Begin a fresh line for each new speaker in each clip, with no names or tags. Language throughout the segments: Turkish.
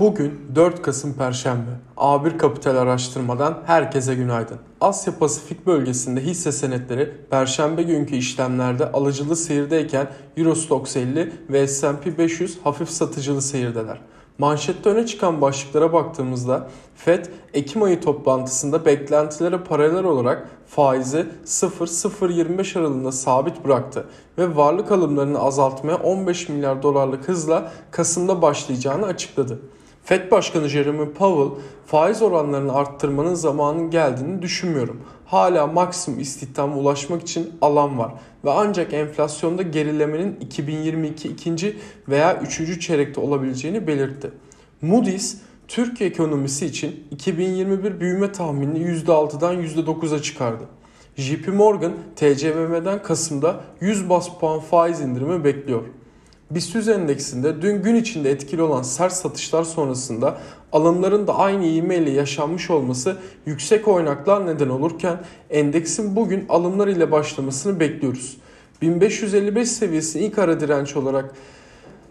Bugün 4 Kasım Perşembe. A1 Kapital Araştırma'dan herkese günaydın. Asya Pasifik bölgesinde hisse senetleri Perşembe günkü işlemlerde alıcılı seyirdeyken Eurostox 50 ve S&P 500 hafif satıcılı seyirdeler. Manşette öne çıkan başlıklara baktığımızda FED Ekim ayı toplantısında beklentilere paralel olarak faizi 0-0.25 aralığında sabit bıraktı ve varlık alımlarını azaltmaya 15 milyar dolarlık hızla Kasım'da başlayacağını açıkladı. Fed Başkanı Jeremy Powell faiz oranlarını arttırmanın zamanının geldiğini düşünmüyorum. Hala maksimum istihdama ulaşmak için alan var ve ancak enflasyonda gerilemenin 2022 ikinci veya üçüncü çeyrekte olabileceğini belirtti. Moody's Türkiye ekonomisi için 2021 büyüme tahminini %6'dan %9'a çıkardı. JP Morgan TCMM'den Kasım'da 100 bas puan faiz indirimi bekliyor. BIST endeksinde dün gün içinde etkili olan sert satışlar sonrasında alımların da aynı ivmeyle yaşanmış olması yüksek oynaklar neden olurken endeksin bugün alımlar ile başlamasını bekliyoruz. 1555 seviyesi ilk ara direnç olarak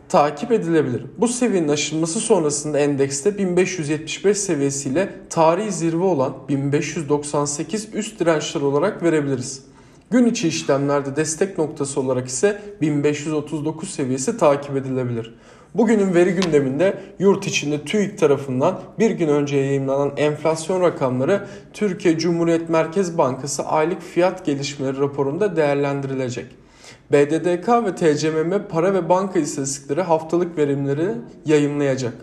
takip edilebilir. Bu seviyenin aşılması sonrasında endekste 1575 seviyesiyle tarihi zirve olan 1598 üst dirençler olarak verebiliriz. Gün içi işlemlerde destek noktası olarak ise 1539 seviyesi takip edilebilir. Bugünün veri gündeminde yurt içinde TÜİK tarafından bir gün önce yayınlanan enflasyon rakamları Türkiye Cumhuriyet Merkez Bankası aylık fiyat gelişmeleri raporunda değerlendirilecek. BDDK ve TCMM para ve banka istatistikleri haftalık verimleri yayınlayacak.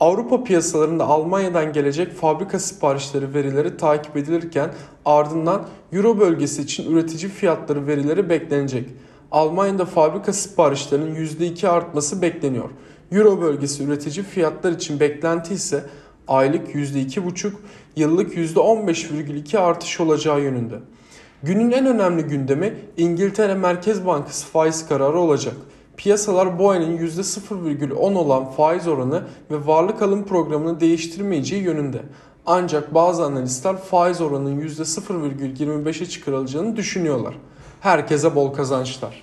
Avrupa piyasalarında Almanya'dan gelecek fabrika siparişleri verileri takip edilirken ardından Euro bölgesi için üretici fiyatları verileri beklenecek. Almanya'da fabrika siparişlerinin %2 artması bekleniyor. Euro bölgesi üretici fiyatlar için beklenti ise aylık %2,5, yıllık %15,2 artış olacağı yönünde. Günün en önemli gündemi İngiltere Merkez Bankası faiz kararı olacak. Piyasalar ayın %0,10 olan faiz oranı ve varlık alım programını değiştirmeyeceği yönünde. Ancak bazı analistler faiz oranının %0,25'e çıkarılacağını düşünüyorlar. Herkese bol kazançlar.